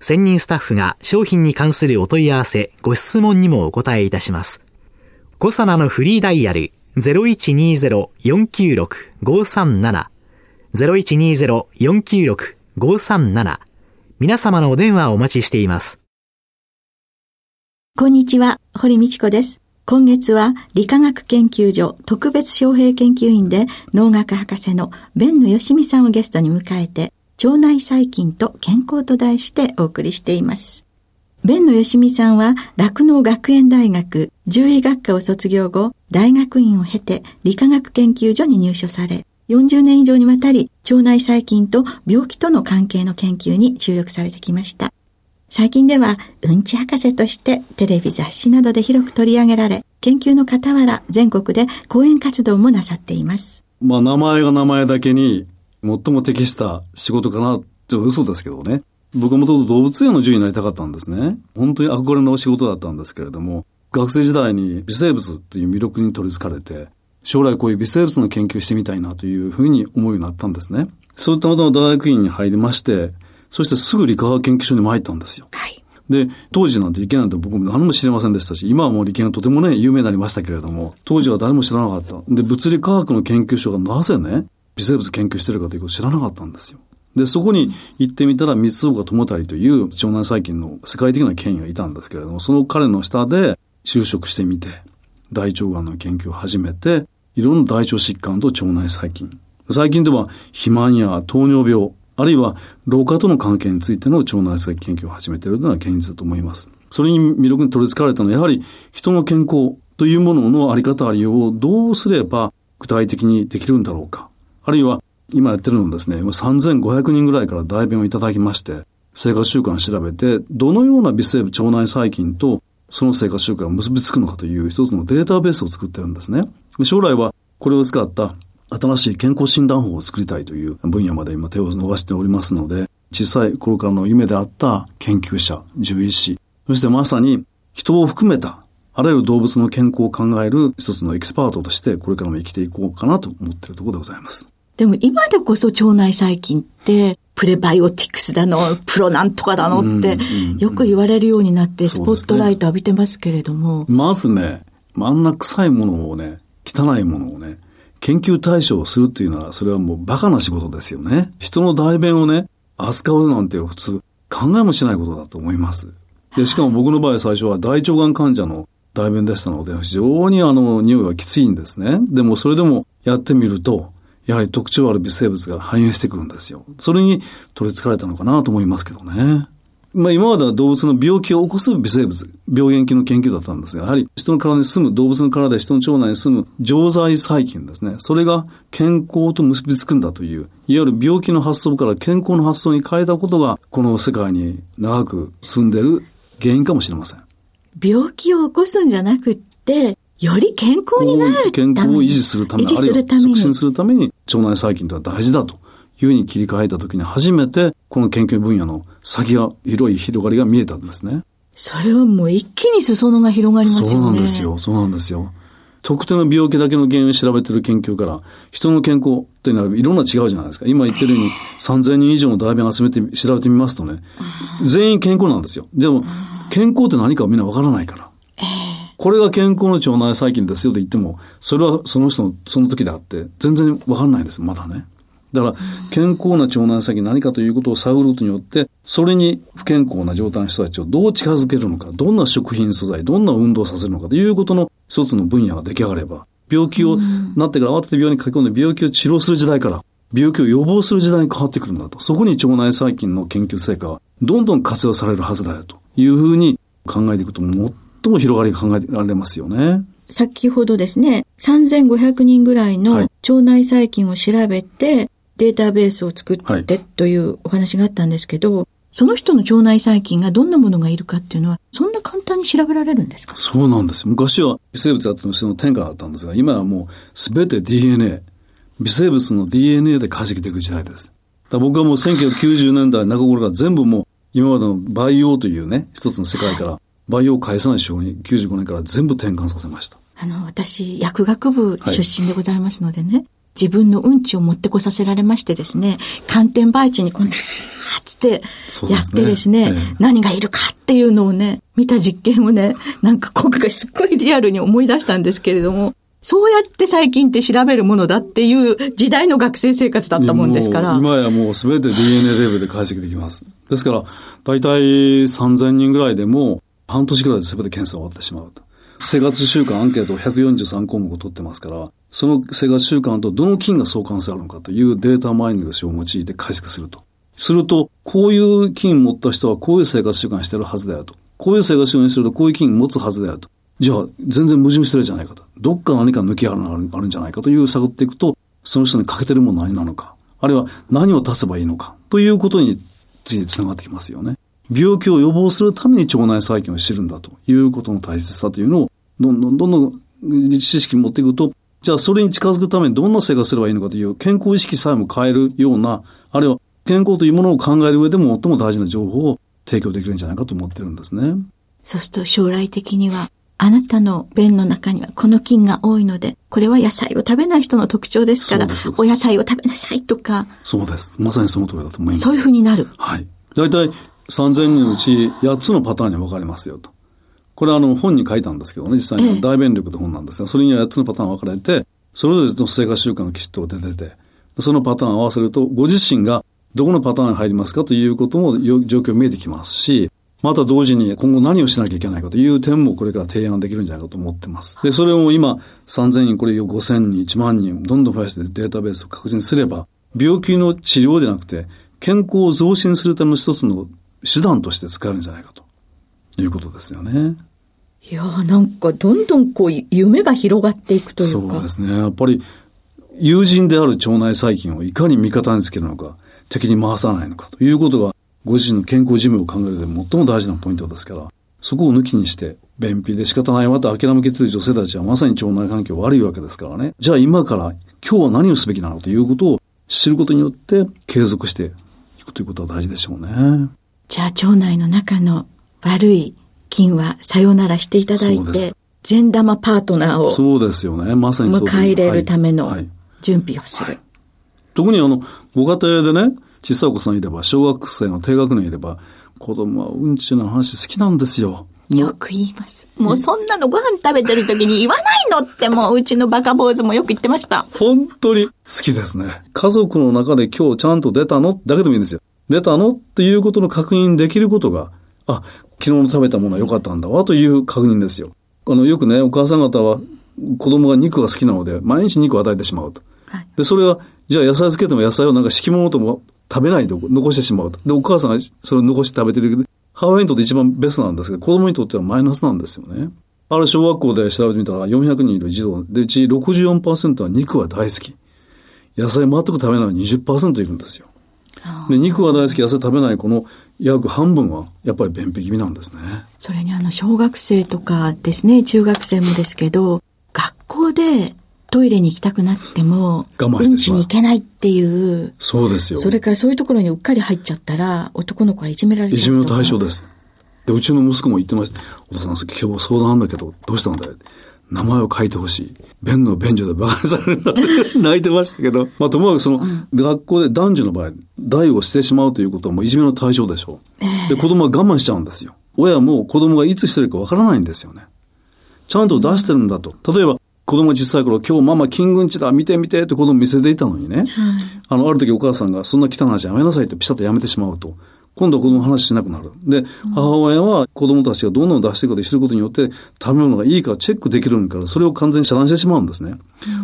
専任スタッフが商品に関するお問い合わせ、ご質問にもお答えいたします。コサナのフリーダイヤル0120-496-537 0120-496-537皆様のお電話をお待ちしています。こんにちは、堀道子です。今月は理化学研究所特別招聘研究員で農学博士の弁野義美さんをゲストに迎えて腸内細菌と健康と題してお送りしています。弁野義美さんは酪農学園大学獣医学科を卒業後大学院を経て理化学研究所に入所され40年以上にわたり腸内細菌と病気との関係の研究に注力されてきました。最近では、うんち博士としてテレビ雑誌などで広く取り上げられ、研究の傍ら全国で講演活動もなさっています。まあ名前が名前だけに最も適した仕事かなって嘘ですけどね。僕はもともと動物園の獣医になりたかったんですね。本当に憧れの仕事だったんですけれども、学生時代に微生物という魅力に取り憑かれて、将来こういう微生物の研究してみたいなというふうに思うようになったんですね。そういったものの大学院に入りまして、そしてすぐ理化学研究所に参ったんですよ。はい。で、当時なんて理系なんて僕も何も知りませんでしたし、今はもう理系がとてもね、有名になりましたけれども、当時は誰も知らなかった。で、物理科学の研究所がなぜね、微生物研究してるかということを知らなかったんですよ。で、そこに行ってみたら、三岡智太という腸内細菌の世界的な権威がいたんですけれども、その彼の下で就職してみて、大腸がんの研究を始めて、いろんな大腸疾患と腸内細菌。最近では、肥満や糖尿病、あるいは老化との関係についての腸内細菌研究を始めているのが現実だと思います。それに魅力に取り憑かれたのは、やはり人の健康というもののあり方ありようをどうすれば具体的にできるんだろうか。あるいは今やってるのはですね、3500人ぐらいから代弁をいただきまして、生活習慣を調べて、どのような微生物腸内細菌とその生活習慣が結びつくのかという一つのデータベースを作ってるんですね。将来はこれを使った新しい健康診断法を作りたいという分野まで今手を伸ばしておりますので、小さい頃からの夢であった研究者、獣医師、そしてまさに人を含めたあらゆる動物の健康を考える一つのエキスパートとしてこれからも生きていこうかなと思っているところでございます。でも今でこそ腸内細菌ってプレバイオティクスだの、プロなんとかだのって、よく言われるようになって、スポットライト浴びてますけれども。ね、まずね、あんな臭いものをね、汚いものをね、研究対象をするっていうのは、それはもうバカな仕事ですよね。人の大便をね、扱うなんて普通考えもしないことだと思います。で、しかも僕の場合最初は大腸がん患者の代弁でしたので、非常にあの、匂いはきついんですね。でもそれでもやってみると、やはり特徴ある微生物が反映してくるんですよ。それに取り憑かれたのかなと思いますけどね。まあ今までは動物の病気を起こす微生物、病原菌の研究だったんですが、やはり人の体に住む、動物の体で人の腸内に住む常在細菌ですね。それが健康と結びつくんだという、いわゆる病気の発想から健康の発想に変えたことが、この世界に長く住んでる原因かもしれません。病気を起こすんじゃなくって、より健康になる健康を維持するため、あるいは促進するために腸内細菌とは大事だというふうに切り替えたときに初めてこの研究分野の先が広い広がりが見えたんですね。それはもう一気に裾野が広がりますよね。そうなんですよ。そうなんですよ。特定の病気だけの原因を調べている研究から、人の健康というのはいろんな違うじゃないですか。今言ってるように3000人以上の代弁を集めて調べてみますとね、全員健康なんですよ。でも、健康って何かみんなわからないから。これが健康の腸内細菌ですよと言っても、それはその人のその時であって、全然わかんないです、まだね。だから、健康な腸内細菌何かということを探ることによって、それに不健康な状態の人たちをどう近づけるのか、どんな食品素材、どんな運動させるのかということの一つの分野が出来上がれば、病気をなってから慌てて病院に書き込んで病気を治療する時代から、病気を予防する時代に変わってくるんだと。そこに腸内細菌の研究成果はどんどん活用されるはずだよというふうに考えていくと最も広がりが考えられますよね。先ほどですね、3500人ぐらいのはい腸内細菌を調べて、データベースを作っはいてというお話があったんですけど、その人の腸内細菌がどんなものがいるかっていうのは、そんな簡単に調べられるんですか？そうなんです。昔は微生物だったのその天下だったんですが、今はもうすべて DNA、微生物の DNA で解析できる時代です。僕はもう1990年代中頃から全部もう今までの培養というね、一つの世界から培養を返さない手法に95年から全部転換させました。あの、私、薬学部出身でございますのでね、自分のうんちを持ってこさせられましてですね、寒天培地にこんな、つってやってですね、ええ何がいるかっていうのをね、見た実験をね、なんか今回すっごいリアルに思い出したんですけれども、そうやって最近って調べるものだっていう時代の学生生活だったもんですから。今やもうすべて DNA レベルで解析できます。ですから、大体3000人ぐらいでも半年ぐらいで全て検査が終わってしまうと。生活習慣アンケートを143項目を取ってますから、その生活習慣とどの菌が相関性あるのかというデータマイニングを用いて解析すると。すると、こういう菌持った人はこういう生活習慣してるはずだよと。こういう生活習慣してるとこういう菌持つはずだよと。じゃあ、全然矛盾してるじゃないかと。どっか何か抜き穴があるあるんじゃないかという探っていくと、その人に欠けてるものは何なのか。あるいは何を足せばいいのか。ということに次につながってきますよね。病気を予防するために腸内細菌を知るんだということの大切さというのを、どんどんどんどん知識持っていくと、じゃあそれに近づくためにどんな生活すればいいのかという健康意識さえも変えるような、あるいは健康というものを考える上でも最も大事な情報を提供できるんじゃないかと思ってるんですね。そうすると将来的には、あなたの便の中にはこの菌が多いので、これは野菜を食べない人の特徴ですから、お野菜を食べなさいとか、そうです。まさにその通りだと思います。そういうふうになる。はい。大体3000人のうち8つのパターンに分かれますよと。これはあの本に書いたんですけどね、実際には大便力って本なんですが、それには8つのパターン分かれて、それぞれの生活習慣のキットが出てて、そのパターンを合わせると、ご自身がどこのパターンに入りますかということもよ状況見えてきますし、また同時に今後何をしなきゃいけないかという点もこれから提案できるんじゃないかと思ってます。で、それを今3000人、これを5000人、1万人、どんどん増やしてデータベースを確認すれば、病気の治療じゃなくて、健康を増進するための一つの手段として使えるんじゃないかということですよね。いやーなんかどんどんこう夢が広がっていくというか。そうですね。やっぱり友人である腸内細菌をいかに味方につけるのか、敵に回さないのかということが、ご自身の健康寿命を考える上で最も大事なポイントですから、そこを抜きにして、便秘で仕方ないわと諦めきっている女性たちはまさに腸内環境悪いわけですからね。じゃあ今から今日は何をすべきなのかということを知ることによって継続していくということは大事でしょうね。じゃあ腸内の中の悪い菌はさよならしていただいて、善玉パートナーをそうですよね。まさに迎え入れるためのはいはい準備をする。特にあの、ご家庭でね、小さいお子さんいれば、小学生の低学年いれば、子供はうんちの話好きなんですよ。よく言います。もうそんなのご飯食べてる時に言わないのってもう うちのバカ坊主もよく言ってました。本当に好きですね。家族の中で今日ちゃんと出たの？だけでもいいんですよ。出たの？っていうことの確認できることが、あ、昨日の食べたものは良かったんだわという確認ですよ。あの、よくね、お母さん方は子供が肉が好きなので、毎日肉を与えてしまうと。はい。で、それは、じゃあ野菜つけても野菜をなんか敷物とも食べないで残してしまうと。で、お母さんがそれを残して食べてるけど、母親にとって一番ベストなんですけど、子供にとってはマイナスなんですよね。ある小学校で調べてみたら400人いる児童で、うち64%は肉は大好き。野菜全く食べないの20%いるんですよ。で、肉は大好き、野菜食べないこの約半分はやっぱり便秘気味なんですね。それにあの小学生とかですね、中学生もですけど、学校でトイレに行きたくなっても、我慢うんちしてしまうに行けないっていう、そうですよ。それからそういうところにうっかり入っちゃったら、男の子はいじめられちゃういじめの対象です。で、うちの息子も言ってました。お父さん、今日相談なんだけど、どうしたんだよ。名前を書いてほしい。便の便所で馬鹿にされるんだって 泣いてましたけど、まあ、ともかくその、学校で男女の場合、代をしてしまうということはもういじめの対象でしょう。で、子供は我慢しちゃうんですよ。親も子供がいつしてるかわからないんですよね。ちゃんと出してるんだと。例えば、子供が小さい頃、今日ママ金軍地だ、見て見てって子供見せていたのにね、あの、ある時お母さんがそんな汚い話やめなさいってピシャッとやめてしまうと。今度は子供の話しなくなる。で、母親は子供たちがどんどん出していくことを知ることによって、食べ物がいいかチェックできるから、それを完全に遮断してしまうんですね。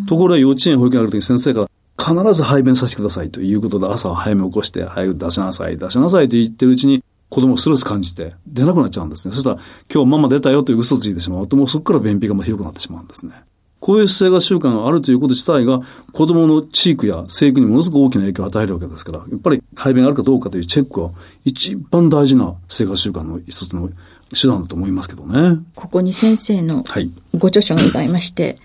ところが幼稚園、保育園ある時に先生が必ず排便させてくださいということで、朝は早め起こして、早く出しなさい、出しなさいと言ってるうちに、子供ストレス感じて出なくなっちゃうんですね。そしたら、今日ママ出たよという嘘ついてしまうと、もうそこから便秘がひどくなってしまうんですね。こういう姿勢が習慣があるということ自体が、子供の知育や生育にものすごく大きな影響を与えるわけですから、やっぱり排便があるかどうかというチェックは、一番大事な生活習慣の一つの手段だと思いますけどね。ここに先生のご著書がございまして、はい、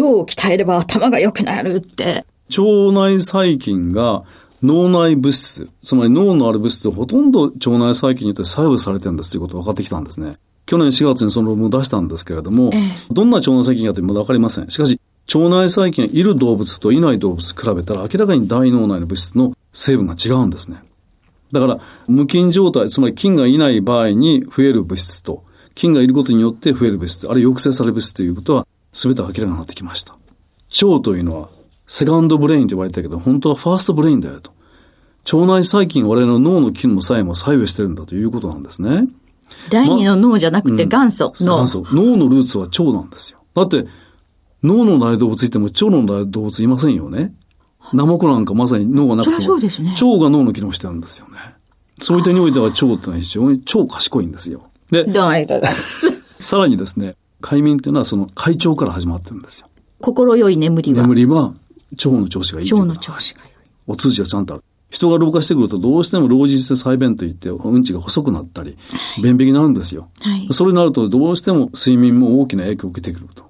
腸を鍛えれば頭が良くなるって。腸内細菌が脳内物質、つまり脳のある物質ほとんど腸内細菌によって作用されてるんですということが分かってきたんですね。去年4月にその論文を出したんですけれども、ええ、どんな腸内細菌かというまだ分かりません。しかし、腸内細菌がいる動物といない動物比べたら明らかに大脳内の物質の成分が違うんですね。だから、無菌状態、つまり菌がいない場合に増える物質と、菌がいることによって増える物質、あるいは抑制される物質ということは、全て明らかになってきました。腸というのは、 second brain と言われたけど、本当は first brain だよと。腸内細菌、我々の脳の機能さえも作用してるんだということなんですね。第二の脳じゃなくて元祖、ま、元祖。脳のルーツは腸なんですよ。だって、脳のない動物いても腸のない動物いませんよね。ナモコなんかまさに脳がなくても、ね、腸が脳の機能してるんですよね。そういったにおいては腸ってのは非常に超賢いんですよ。で、どうもありがとうございます。さらにですね、快眠っていうのはその快腸から始まってるんですよ。心よい眠りは眠りは腸の調子がいい。腸の調子がいい。お通じがちゃんとある。人が老化してくるとどうしても老人性細便といってうんちが細くなったり、便秘になるんですよ。はい、それになるとどうしても睡眠も大きな影響を受けてくると。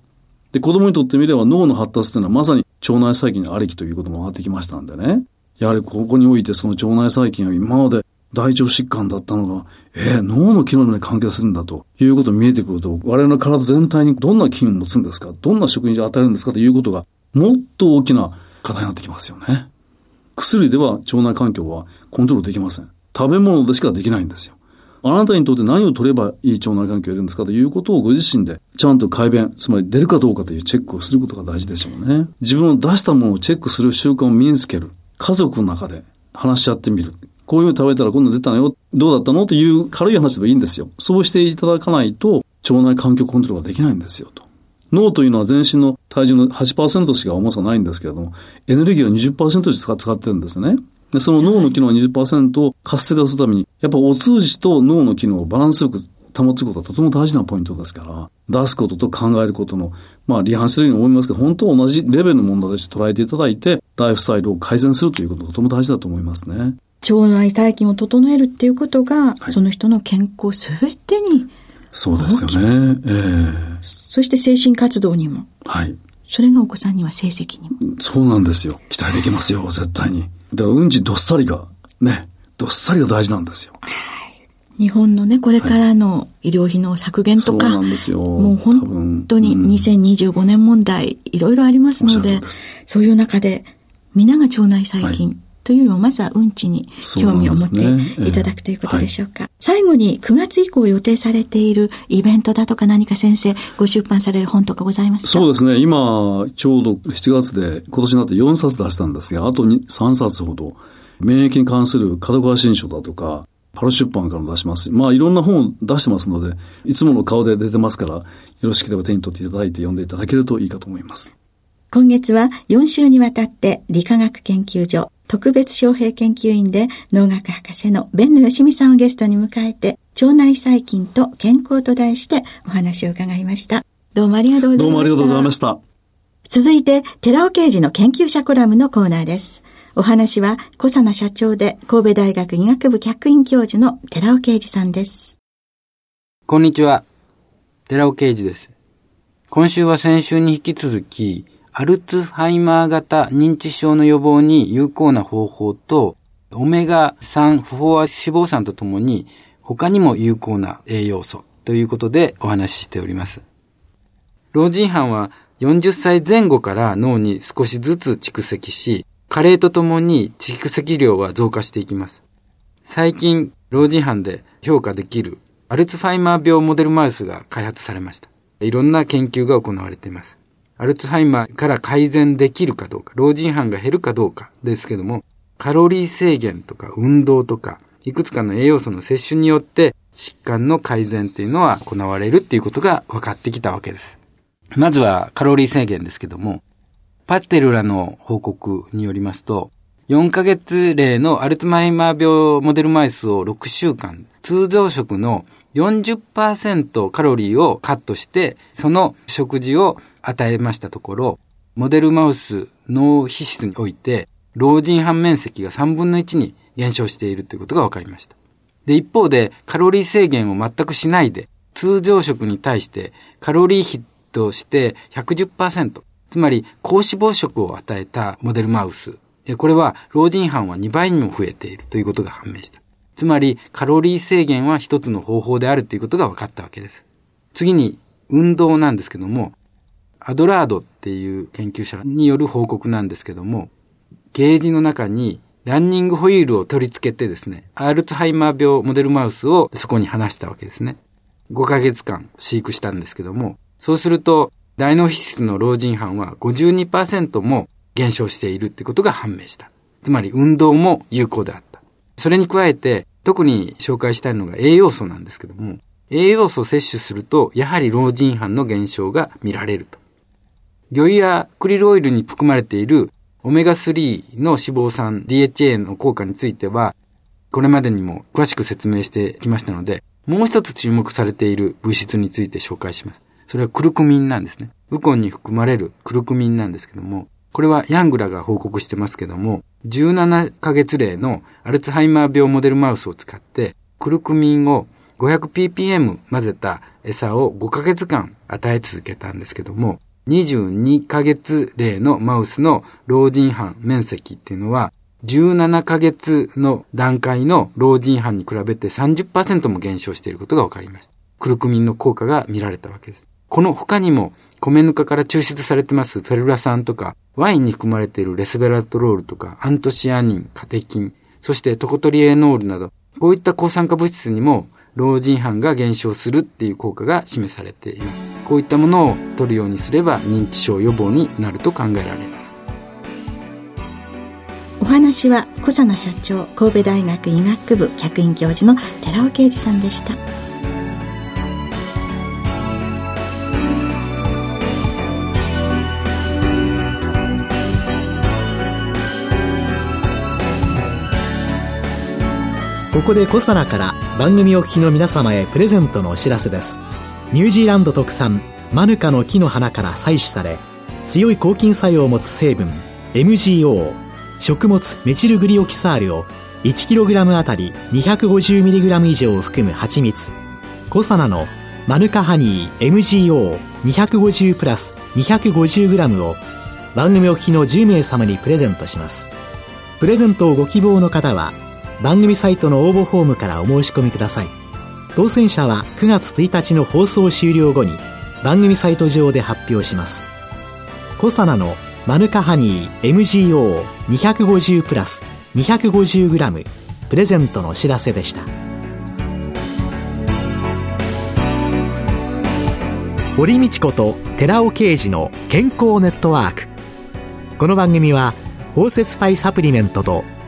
で、子供にとってみれば脳の発達というのはまさに腸内細菌のありきということも分かってきましたんでね。やはりここにおいてその腸内細菌は今まで大腸疾患だったのが、えー、脳の機能に関係するんだということが見えてくると、我々の体全体にどんな菌を持つんですかどんな食品を与えるんですかということが、もっと大きな課題になってきますよね。薬では腸内環境はコントロールできません。食べ物でしかできないんですよ。あなたにとって何を取ればいい腸内環境を得るんですかということをご自身でちゃんと改便、つまり出るかどうかというチェックをすることが大事でしょうね。自分を出したものをチェックする習慣を身につける。家族の中で話し合ってみる。こういうの食べたら今度出たのよ。どうだったのという軽い話でもいいんですよ。そうしていただかないと腸内環境コントロールができないんですよと。脳というのは全身の体重の8%しか重さないんですけれども、エネルギーを20%しか使ってるんですね。で、その脳の機能20%を活性化するために、やっぱお通じと脳の機能をバランスよく保つことはとても大事なポイントですから、出すことと考えることの、まあ、離反しているように思いますけど、本当は同じレベルの問題として捉えていただいて、ライフスタイルを改善するということがとても大事だと思いますね。腸内細菌を整えるっていうことが、はい、その人の健康すべてにそうですよね。えー、そして精神活動にも。はい。それがお子さんには成績にも。そうなんですよ。期待できますよ、絶対に。だからうんちどっさりが、ね、どっさりが大事なんですよ。日本のね、これからの医療費の削減とか、はい、そうなんですよ。もう本当に2025年問題、いろいろありますので、そういう中で、皆が腸内細菌、はいというよりも、まずはうんちに興味を持っていただくということでしょうか。うねえーはい、最後に9月以降予定されているイベントだとか何か先生ご出版される本とかございますか？そうですね。今、ちょうど7月で今年になって4冊出したんですが、あと3冊ほど免疫に関する角川新書だとか、パロ出版からも出しますまあいろんな本を出してますので、いつもの顔で出てますから、よろしければ手に取っていただいて読んでいただけるといいかと思います。今月は4週にわたって理化学研究所特別招聘研究員で農学博士の弁野義美さんをゲストに迎えて、腸内細菌と健康と題してお話を伺いました。どうもありがとうございました。どうもありがとうございました。続いて、寺尾刑事の研究者コラムのコーナーです。お話は、小佐奈社長で神戸大学医学部客員教授の寺尾啓二さんです。こんにちは。寺尾啓二です。今週は先週に引き続き、アルツハイマー型認知症の予防に有効な方法と、オメガ3不飽和脂肪酸とともに、他にも有効な栄養素ということでお話ししております。老人斑は40歳前後から脳に少しずつ蓄積し、加齢とともに蓄積量は増加していきます。最近、老人斑で評価できるアルツハイマー病モデルマウスが開発されました。いろんな研究が行われています。アルツハイマーから改善できるかどうか、老人斑が減るかどうかですけども、カロリー制限とか運動とか、いくつかの栄養素の摂取によって疾患の改善っていうのは行われるっていうことが分かってきたわけです。まずはカロリー制限ですけども、パテルらの報告によりますと、4ヶ月例のアルツマイマー病モデルマイスを6週間、通常食の40%カロリーをカットして、その食事を与えましたところ、モデルマウス脳皮質において、老人反面積が3分の1に減少しているということが分かりました。で、一方で、カロリー制限を全くしないで、通常食に対してカロリー比として110%、つまり高脂肪食を与えたモデルマウス。これは老人斑は2倍にも増えているということが判明した。つまりカロリー制限は一つの方法であるということが分かったわけです。次に運動なんですけども、アドラードっていう研究者による報告なんですけども、ゲージの中にランニングホイールを取り付けてですね、アルツハイマー病モデルマウスをそこに離したわけですね。5ヶ月間飼育したんですけども、そうすると、大脳皮質の老人斑は52%も減少しているってことが判明した。つまり運動も有効であった。それに加えて、特に紹介したいのが栄養素なんですけども、栄養素を摂取すると、やはり老人斑の減少が見られると。魚油やクリルオイルに含まれているオメガ3の脂肪酸 DHA の効果については、これまでにも詳しく説明してきましたので、もう一つ注目されている物質について紹介します。それはクルクミンなんですね。ウコンに含まれるクルクミンなんですけども、これはヤングラが報告してますけども、17ヶ月例のアルツハイマー病モデルマウスを使って、クルクミンを 500ppm 混ぜた餌を5ヶ月間与え続けたんですけども、22ヶ月例のマウスの老人斑面積っていうのは、17ヶ月の段階の老人斑に比べて30%も減少していることが分かりました。クルクミンの効果が見られたわけです。この他にも、米ぬかから抽出されてますフェルラ酸とか、ワインに含まれているレスベラトロールとか、アントシアニン、カテキン、そしてトコトリエノールなど、こういった抗酸化物質にも老人斑が減少するっていう効果が示されています。こういったものを取るようにすれば認知症予防になると考えられます。お話は小佐奈社長神戸大学医学部客員教授の寺尾啓二さんでした。ここでコサナから番組お聞きの皆様へプレゼントのお知らせです。ニュージーランド特産マヌカの木の花から採取され強い抗菌作用を持つ成分 MGO 食物メチルグリオキサールを 1kg あたり 250mg 以上を含む蜂蜜。コサナのマヌカハニー MGO250 プラス 250g を番組お聞きの10名様にプレゼントします。プレゼントをご希望の方は番組サイトの応募フォームからお申し込みください。当選者は9月1日の放送終了後に番組サイト上で発表します。コサナのマヌカハニー MGO250 プラス 250g プレゼントのお知らせでした。堀道子と寺尾啓二の健康ネットワーク。この番組は包摂体サプリメントと